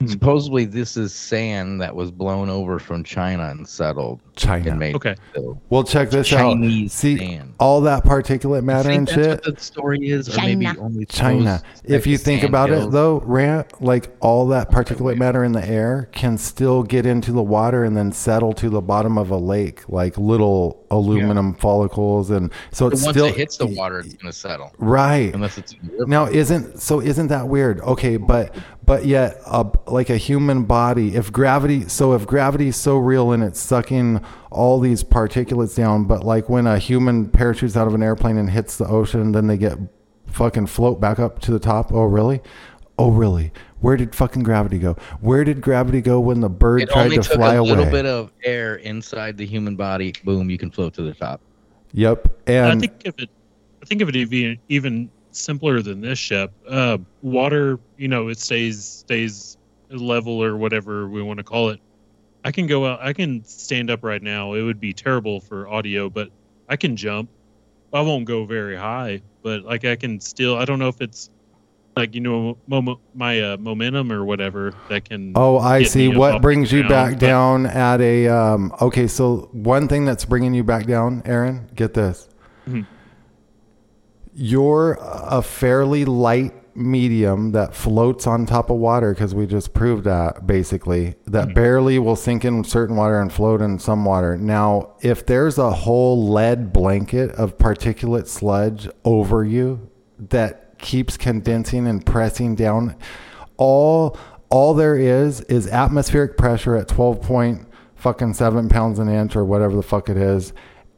Hmm. Supposedly, this is sand that was blown over from China and settled China. and made. Okay. so- Well, check this Chinese out. See sand. all that particulate matter You and think shit. what the story is, or maybe China. only China. If you think sand about it though, Rant, like all that particulate wait. matter in the air can still get into the water and then settle to the bottom of a lake, like little aluminum follicles, and so But it's once still it hits the water, it's gonna settle. right. Unless it's in the river. Now, isn't so? Isn't that weird? Okay, but but yet, uh, like a human body, if gravity, so if gravity is so real and it's sucking all these particulates down, but like when a human parachutes out of an airplane and hits the ocean, then they get fucking float back up to the top. Oh, really? Oh, really? Where did fucking gravity go? Where did gravity go when the bird it tried only to took fly a little bit of air inside the human body. Boom, you can float to the top. yep. And I think if it, I think of it even even simpler than this, ship. Uh, water, you know, it stays stays level or whatever we want to call it. I can go out. I can stand up right now. It would be terrible for audio, but I can jump. I won't go very high, but like I can still. I don't know if it's like you know mom- my uh, momentum or whatever that can. Oh, I see. What brings you back but- down at a um okay, so one thing that's bringing you back down, Aaron, get this. Mhm. You're a fairly light medium that floats on top of water because we just proved that basically that mm-hmm. barely will sink in certain water and float in some water. Now, if there's a whole lead blanket of particulate sludge over you that keeps condensing and pressing down, all all there is is atmospheric pressure at 12 point fucking 7 pounds an inch or whatever the fuck it is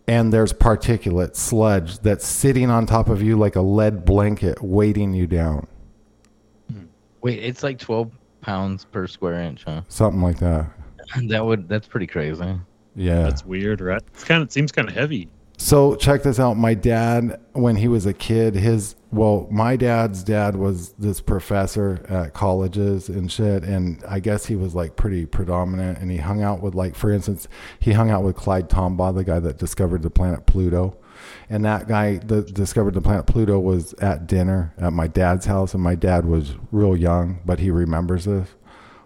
and there's particulate sludge that's sitting on top of you like a lead blanket weighting you down Wait, it's like twelve pounds per square inch, huh? something like that That would that's pretty crazy. yeah That's weird, right? It's kind of seems kind of heavy. So check this out. My dad, when he was a kid, his well, my dad's dad was this professor at colleges and shit, and I guess he was like pretty predominant. And he hung out with like, for instance, he hung out with Clyde Tombaugh, the guy that discovered the planet Pluto. And that guy that discovered the planet Pluto was at dinner at my dad's house, and my dad was real young, but he remembers this.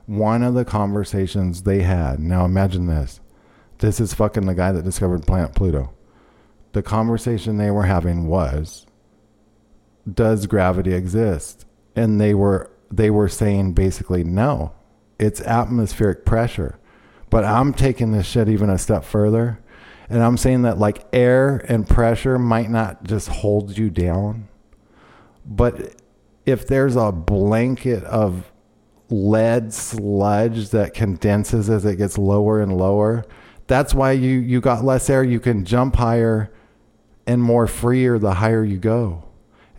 One of the conversations they had. Now imagine this. This is fucking the guy that discovered planet Pluto the conversation they were having was does gravity exist? And they were they were saying basically no. It's atmospheric pressure. But i'm taking this shit even a step further. And i'm saying that like air and pressure might not just hold you down. But if there's a blanket of lead sludge that condenses as it gets lower and lower that's why you you got less air. You can jump higher and more freer the higher you go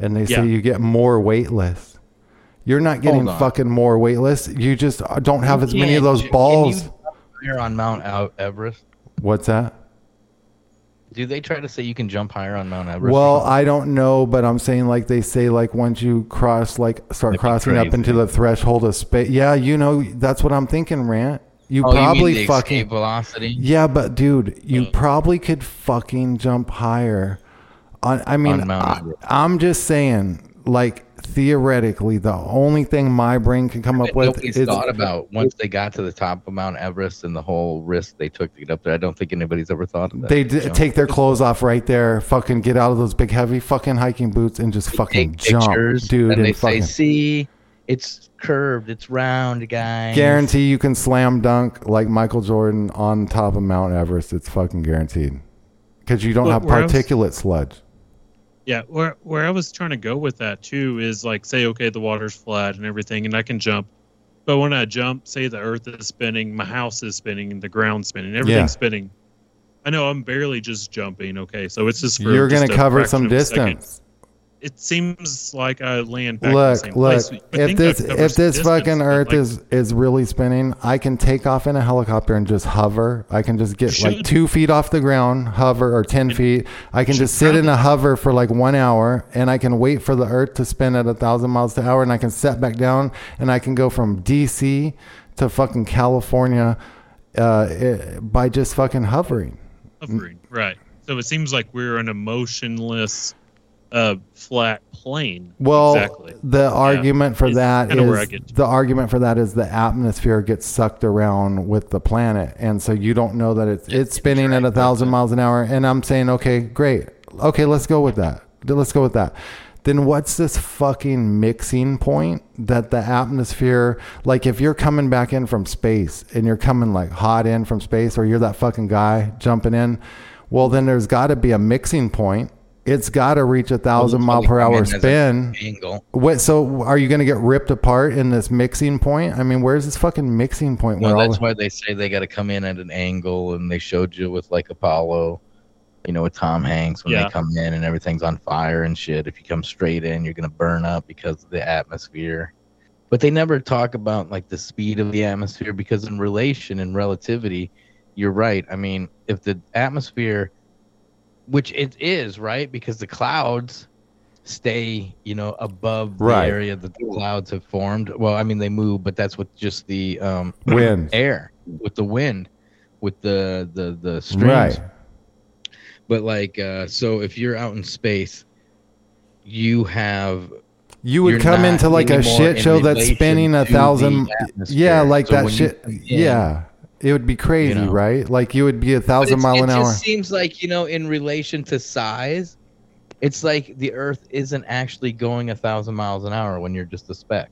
and they Yeah. say you get more weightless you're not getting on. fucking more weightless you just don't have as many of those can balls You're on Mount Out Everest, what's that Do they try to say you can jump higher on Mount Everest? Well, I don't know, but I'm saying like they say like once you cross like start That'd crossing up crazy. into the threshold of space. Yeah, you know that's what I'm thinking, Rant. You Oh, probably you mean the fucking velocity. Yeah, but dude, you Uh. probably could fucking jump higher. On, I mean, On I, I'm just saying, like theoretically, the only thing my brain can come up with Nobody's is thought about once they got to the top of Mount Everest and the whole risk they took to get up there. I don't think anybody's ever thought of that. they d- take their clothes off right there, fucking get out of those big heavy fucking hiking boots and just fucking take jump, pictures, dude, and and, they fucking say, "See, it's curved, it's round, guys." guarantee you can slam dunk like Michael Jordan on top of Mount Everest. It's fucking guaranteed because you don't Where- have where else- particulate sludge. Yeah, where where I was trying to go with that too is like say okay the water's flat and everything and I can jump. But when I jump, say the earth is spinning, my house is spinning, and the ground's spinning, everything's Yeah. spinning. I know I'm barely just jumping, okay? So it's just for You're gonna a cover some of a second. distance. It seems like I land back in the look, same look. place. If this if this fucking Earth like, is is really spinning, I can take off in a helicopter and just hover. I can just get like two feet off the ground, hover, or ten feet. I can just sit in a hover for like one hour, and I can wait for the Earth to spin at a thousand miles per hour, and I can set back down, and I can go from DC to fucking California uh, eh, by just fucking hovering. hovering, right? So it seems like we're in a flat plane. Well, exactly. the argument for It's that kinda where I get to. the argument for that is the atmosphere gets sucked around with the planet, and so you don't know that it's it's spinning at a thousand miles an hour. And I'm saying, okay, great, okay, let's go with that. Let's go with that. Then what's this fucking mixing point that the atmosphere, like if you're coming back in from space and you're coming like hot in from space, or you're that fucking guy jumping in, well then there's got to be a mixing point. It's got to reach a thousand mile per hour spin. Angle. What? So are you going to get ripped apart in this mixing point? I mean, where's this fucking mixing point? No, that's the- why they say they got to come in at an angle, and they showed you with like Apollo, you know, with Tom Hanks when Yeah. they come in and everything's on fire and shit. If you come straight in, you're gonna burn up because of the atmosphere. But they never talk about like the speed of the atmosphere because in relation and relativity, you're right. I mean, if the atmosphere, which it is, right, because the clouds stay, you know, above the Right. area that the clouds have formed. Well, I mean, they move, but that's with just the um, Wind. air, with the wind, with the the the strings. right? But like, uh, so if you're out in space, you have You would come into like a shit show that's spinning a thousand. Yeah, like So that shit. in- Yeah, it would be crazy, know. right? Like you would be a thousand it's- mile it an hour. It just seems like you know, in relation to size, it's like the Earth isn't actually going a thousand miles an hour when you're just a speck.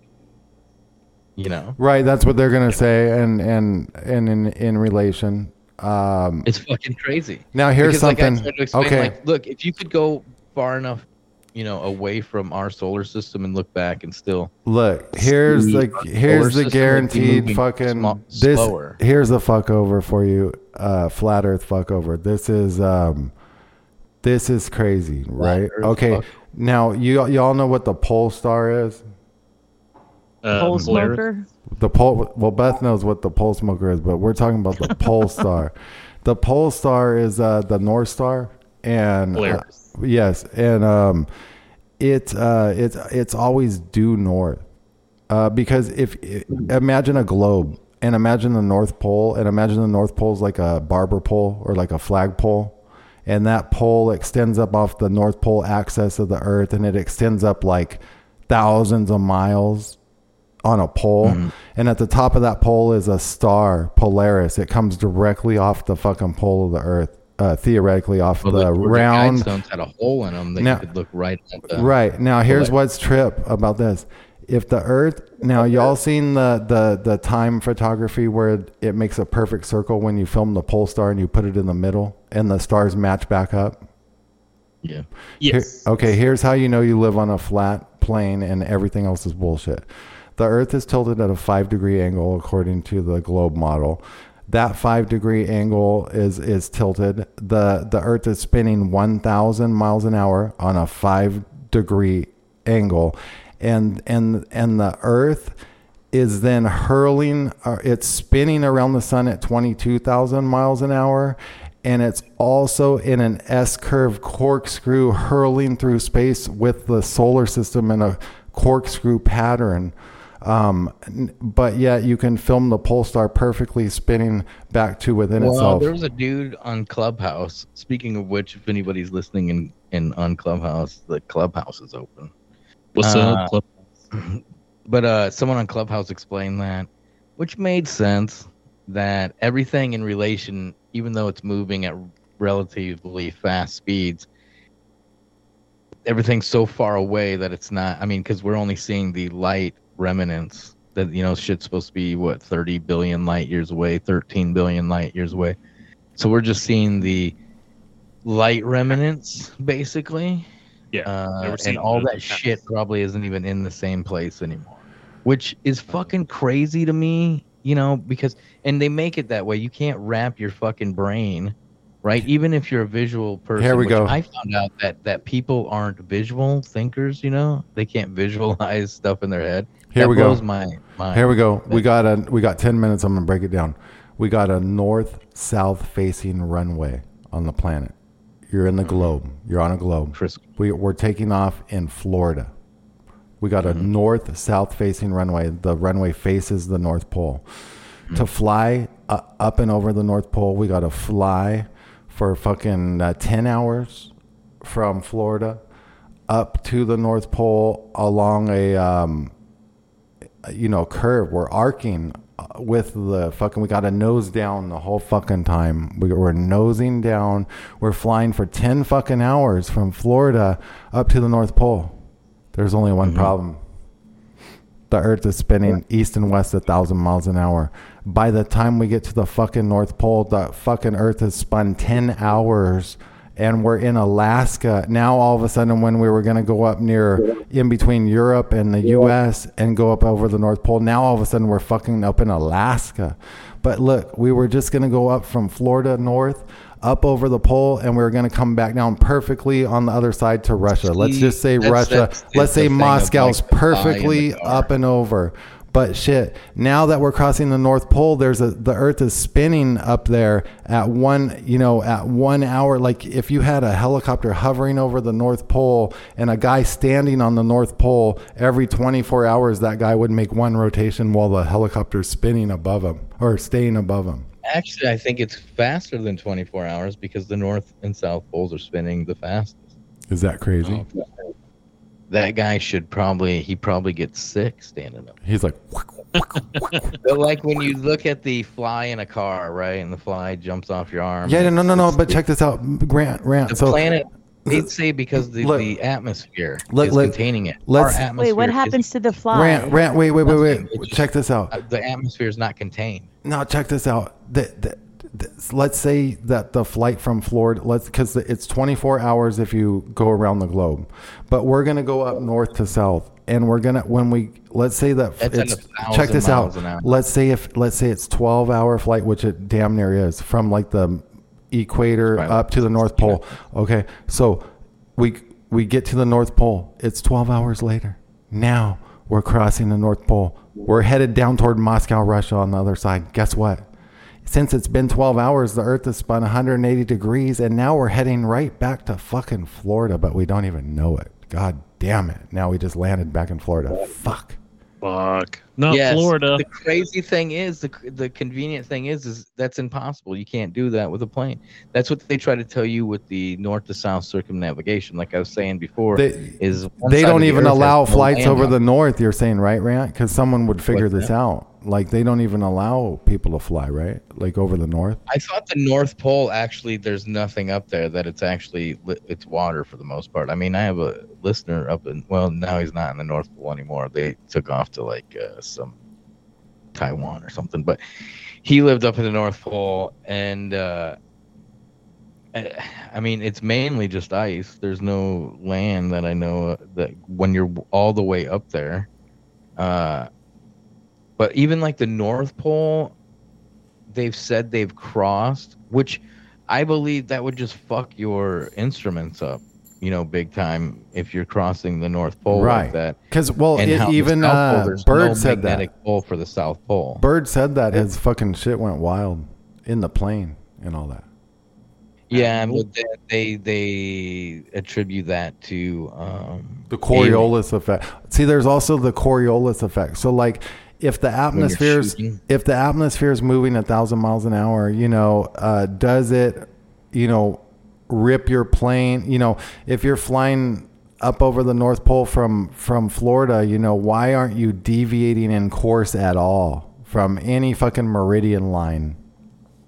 You know, Right, that's what they're gonna say, and and and in in relation. Um, it's fucking crazy. now here's because, like, I something. tried to explain, okay, like, look, if you could go far enough, you know, away from our solar system and look back and still look. Here's the the here's the system would be guaranteed fucking sma- this. slower. Here's the fuck over for you, uh, flat Earth fuck over. This is um, this is crazy, right? Earth Okay, fuck. now you y'all know what the pole star is. Uh, Pole smoker. The pole. Well, Beth knows what the pole smoker is, but we're talking about the pole star. The pole star is uh, the North Star, and uh, Polaris. Yes, and um, it uh, it's it's always due north, uh, because if imagine a globe and imagine the North Pole, and imagine the North Pole is like a barber pole or like a flag pole, and that pole extends up off the North Pole axis of the Earth, and it extends up like thousands of miles on a pole, Mm-hmm. and at the top of that pole is a star, Polaris. It comes directly off the fucking pole of the Earth, uh, theoretically off Well, the the, round. The guidestones had a hole in them that Now- you could look right at. The, right now, here's Polaris. what's trip about this. If the Earth, now y'all seen the the the time photography where it makes a perfect circle when you film the pole star and you put it in the middle and the stars match back up. Yeah. Here- Yes. okay, here's how you know you live on a flat plane and everything else is bullshit. The Earth is tilted at a five degree angle according to the globe model. That five degree angle is is tilted. the The Earth is spinning one thousand miles an hour on a five degree angle, and and and the Earth is then hurling. Uh, it's spinning around the sun at twenty two thousand miles an hour, and it's also in an S curve corkscrew hurling through space with the solar system in a corkscrew pattern. Um, but yet you can film the pole star perfectly spinning back to within Well, itself. there was a dude on Clubhouse. Speaking of which, if anybody's listening in, in on Clubhouse, the Clubhouse is open. What's Uh, up? Club? But uh, someone on Clubhouse explained that, which made sense that everything in relation, even though it's moving at relatively fast speeds, everything's so far away that it's not. I mean, because we're only seeing the light remnants that you know shit's supposed to be what 30 billion light years away, 13 billion light years away. So we're just seeing the light remnants basically Yeah. uh, and all the- that shit probably isn't even in the same place anymore which is fucking crazy to me you know because and they make it that way you can't wrap your fucking brain right even if you're a visual person Here we go. i found out that that people aren't visual thinkers you know they can't visualize stuff in their head Here that we go. my Here we go. We got a we got ten minutes. I'm gonna break it down. We got a north south facing runway on the planet. You're in the globe. You're on a globe. We, we're taking off in Florida. We got a north south facing runway. The runway faces the North Pole. To fly uh, up and over the North Pole, we got to fly for fucking uh, 10 hours from Florida up to the North Pole along a um, you know, curve. We're arcing uh, with the fucking. We got a nose down the whole fucking time. We, we're nosing down. We're flying for ten fucking hours from Florida up to the North Pole. There's only one problem. The Earth is spinning east and west a thousand miles an hour. By the time we get to the fucking North Pole, the fucking Earth has spun ten hours, and we're in Alaska now. All of a sudden, when we were going to go up near in between Europe and the U.S. and go up over the North Pole, now all of a sudden we're fucking up in Alaska. But look, we were just going to go up from Florida north up over the pole and we were going to come back down perfectly on the other side to Russia. Let's just say that's- Russia. that's- Let's say Moscow's like, the eye in the perfectly up and over. But shit, now that we're crossing the North Pole, there's a the Earth is spinning up there at one, you know, at one hour. Like if you had a helicopter hovering over the North Pole and a guy standing on the North Pole every 24 hours, that guy would make one rotation while the helicopter's spinning above him or staying above him. actually i think it's faster than 24 hours because the north and south poles are spinning the fastest Is that crazy? Oh, that guy should probably he probably gets sick standing up. He's like, But like when you look at the fly in a car, right, and the fly jumps off your arm. yeah, no, no, no. it's- But check this out, Grant, Grant. the So planet. They'd say because the, Look. the atmosphere Look, is look, containing it. let's- Our atmosphere Wait, what happens to the fly? Grant, Grant, wait, wait, wait, wait. Nothing. Check this out. uh, the atmosphere is not contained. No, check this out. The, the, the- let's say that the flight from Florida, let's because it's 24 hours if you go around the globe, but we're gonna go up north to south, and we're gonna when we let's say that That's it's check this out. miles an hour. Let's say if let's say it's 12 hour flight, which it damn near is from like the equator Right. up to the North Pole. Okay, so we we get to the North Pole. It's 12 hours later. Now we're crossing the North Pole. We're headed down toward Moscow, Russia on the other side. Guess what? Since it's been 12 hours, the Earth has spun 180 degrees, and now we're heading right back to fucking Florida, but we don't even know it. God damn it. Now we just landed back in Florida. Fuck. Fuck. Not Yes, Florida. The crazy thing is, the the convenient thing is, is that's impossible. You can't do that with a plane. That's what they try to tell you with the north to south circumnavigation. Like I was saying before, They- is They don't the even Earth allow flights over on the north, you're saying, right, Rant? Because someone would figure What's this that? out. Like, they don't even allow people to fly, right? Like, over the north. I thought the North Pole actually, there's nothing up there. That it's actually it's water for the most part. I mean, I have a listener up in well, now he's not in the North Pole anymore. They took off to like uh, some Taiwan or something, but he lived up in the North Pole, and uh, I mean, it's mainly just ice. There's no land that I know that when you're all the way up there. Uh, but even like the North Pole, they've said they've crossed, which I believe that would just fuck your instruments up, you know, big time if you're crossing the North Pole Right. like that. Because, well, it, how even South Pole, uh, Byrd no said that. magnetic pole for the South Pole. Byrd said that his fucking shit went wild in the plane and all that. Yeah, but they, they they attribute that to um, The Coriolis effect. See, there's also the Coriolis effect. So, like, if the atmosphere's if the atmosphere is moving a thousand miles an hour, you know, uh, does it, you know, rip your plane? You know, if you're flying up over the North Pole from from Florida, you know, why aren't you deviating in course at all from any fucking meridian line?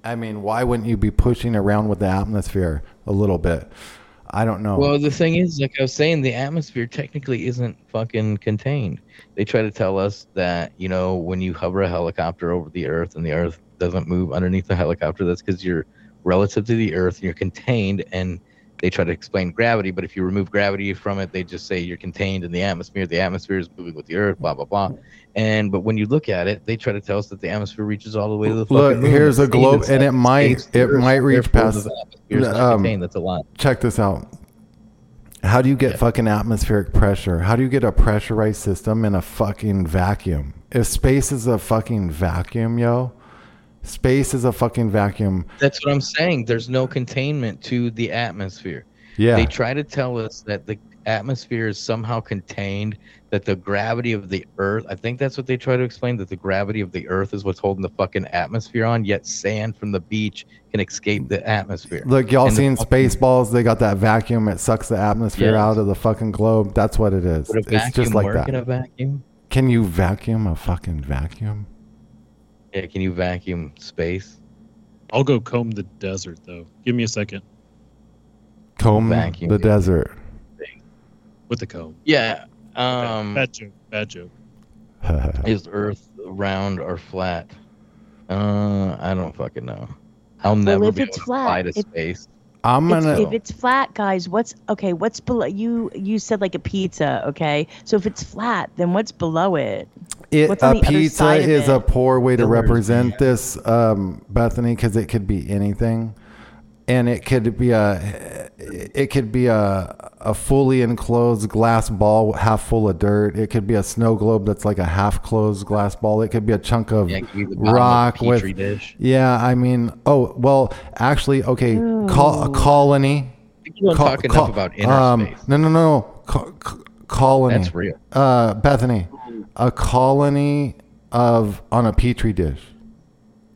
I mean, why wouldn't you be pushing around with the atmosphere a little bit? I don't know. Well, the thing is, like I was saying, the atmosphere technically isn't fucking contained. They try to tell us that, you know, when you hover a helicopter over the earth and the earth doesn't move underneath the helicopter, that's because you're relative to the earth, and you're contained, and they try to explain gravity. But if you remove gravity from it, they just say you're contained in the atmosphere. The atmosphere is moving with the earth, blah, blah, blah. And, but when you look at it, they try to tell us that the atmosphere reaches all the way to the Look, here's a globe, and it might- it might reach past- the atmosphere is not um, contained. That's a lot. check this out. How do you get Yeah. fucking atmospheric pressure? How do you get a pressurized system in a fucking vacuum? If space is a fucking vacuum, yo, space is a fucking vacuum. That's what I'm saying. There's no containment to the atmosphere. Yeah. They try to tell us that the atmosphere is somehow contained, that the gravity of the earth, I think that's what they try to explain, that the gravity of the earth is what's holding the fucking atmosphere on, yet sand from the beach can escape the atmosphere. Look, y'all And seen fucking- Spaceballs? They got that vacuum. It sucks the atmosphere Yes. out of the fucking globe. That's what it is. It's just like that. in a vacuum? Can you vacuum a fucking vacuum? Yeah, can you vacuum space? I'll go comb the desert though. Give me a second Comb Vacuum, the dude. desert. with the comb. Yeah. Um, bad joke. Bad joke. is Earth round or flat? Uh, I don't fucking know. I'll never well, if be it's able to flat, fly to if- space. I'm It's- gonna. if it's flat, guys, what's okay? What's below? You you said like a pizza, okay? So if it's flat, then what's below it? It, What's on a the other pizza side is it? a poor way to Pillars, represent this, um, Bethany, because it could be anything, and it could be a, it could be a a fully enclosed glass ball half full of dirt. It could be a snow globe that's like a half closed glass ball. It could be a chunk of Yeah, it could be the bottom of a rock with. dish. Yeah, I mean, oh well, actually, okay, col- a colony. You don't col- talk enough col- about inner um, space. No, no, no, co- co- colony. That's real. Uh, Bethany, a colony of on a petri dish.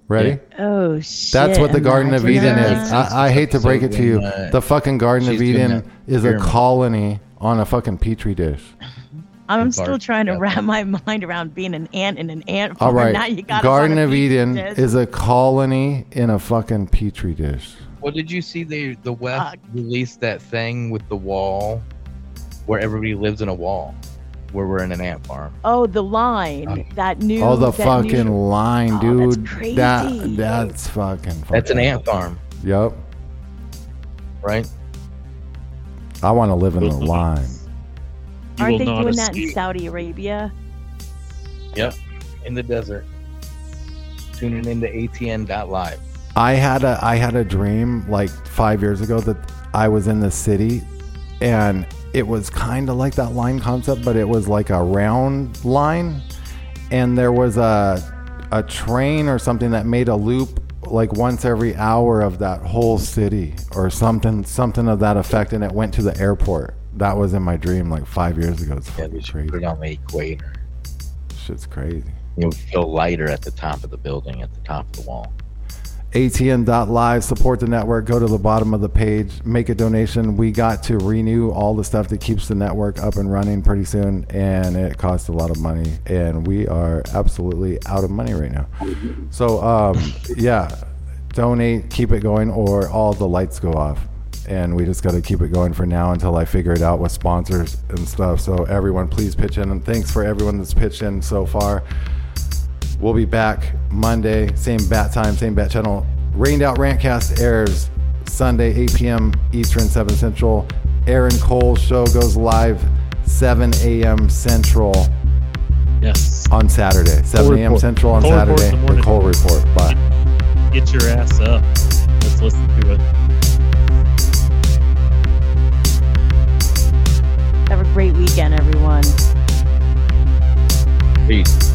Ready? Oh shit! That's what the Garden of Eden that. is. I, I hate to break it to you. Episode when, The fucking Garden of she's doing Eden is a colony on a fucking petri dish. I'm still trying to wrap my mind around being an ant in an ant All farm. right. Now you got Garden of Eden dish. is a colony in a fucking petri dish. Well, did you see the the West Fuck. released that thing with the wall, where everybody lives in a wall, where we're in an ant farm? Oh, the line Oh. that new. Oh, the that fucking new- line, Oh, that's dude. crazy. That that's fucking. That's an ant farm, Yep. right? I want to live in the line. You Aren't they not doing that in. Saudi Arabia? Yep, in the desert. Tuning into ATN.live. I had a I had a dream like five years ago that I was in the city, and it was kind of like that line concept, but it was like a round line, and there was a a train or something that made a loop like once every hour of that whole city or something something of that effect, and it went to the airport. That was in my dream like five years ago. It's Yeah, crazy. put it on the equator. Shit's crazy. You'll feel lighter at the top of the building, at the top of the wall. ATN.live, support the network. Go to the bottom of the page, make a donation. We got to renew all the stuff that keeps the network up and running pretty soon, and it costs a lot of money. And we are absolutely out of money right now. So, um, yeah, donate, keep it going, or all the lights go off. And we just got to keep it going for now until I figure it out with sponsors and stuff. So, everyone, please pitch in. And thanks for everyone that's pitched in so far. We'll be back Monday, same bat time, same bat channel. Rained Out Rantcast airs Sunday, 8 p.m. Eastern, 7 Central. Aaron Cole's show goes live 7 a.m. Central Yes. on Saturday. 7 a.m. Central on Cole Saturday. the The. Cole Report. Bye. Get your ass up. Let's listen to it. Have a great weekend, everyone. Peace.